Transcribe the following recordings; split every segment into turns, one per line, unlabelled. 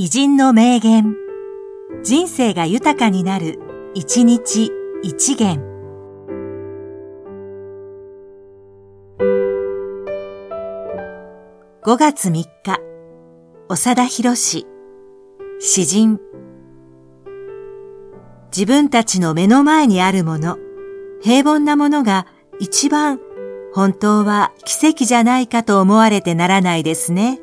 偉人の名言。人生が豊かになる、一日一元。5月3日、長田博士、詩人。自分たちの目の前にあるもの、平凡なものが一番本当は奇跡じゃないかと思われてならないですね。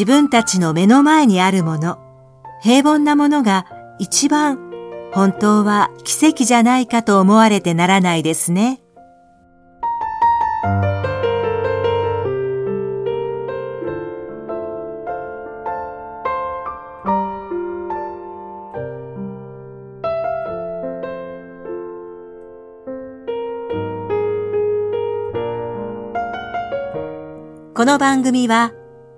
自分たちの目の前にあるもの、平凡なものが一番本当は奇跡じゃないかと思われてならないですね。この番組は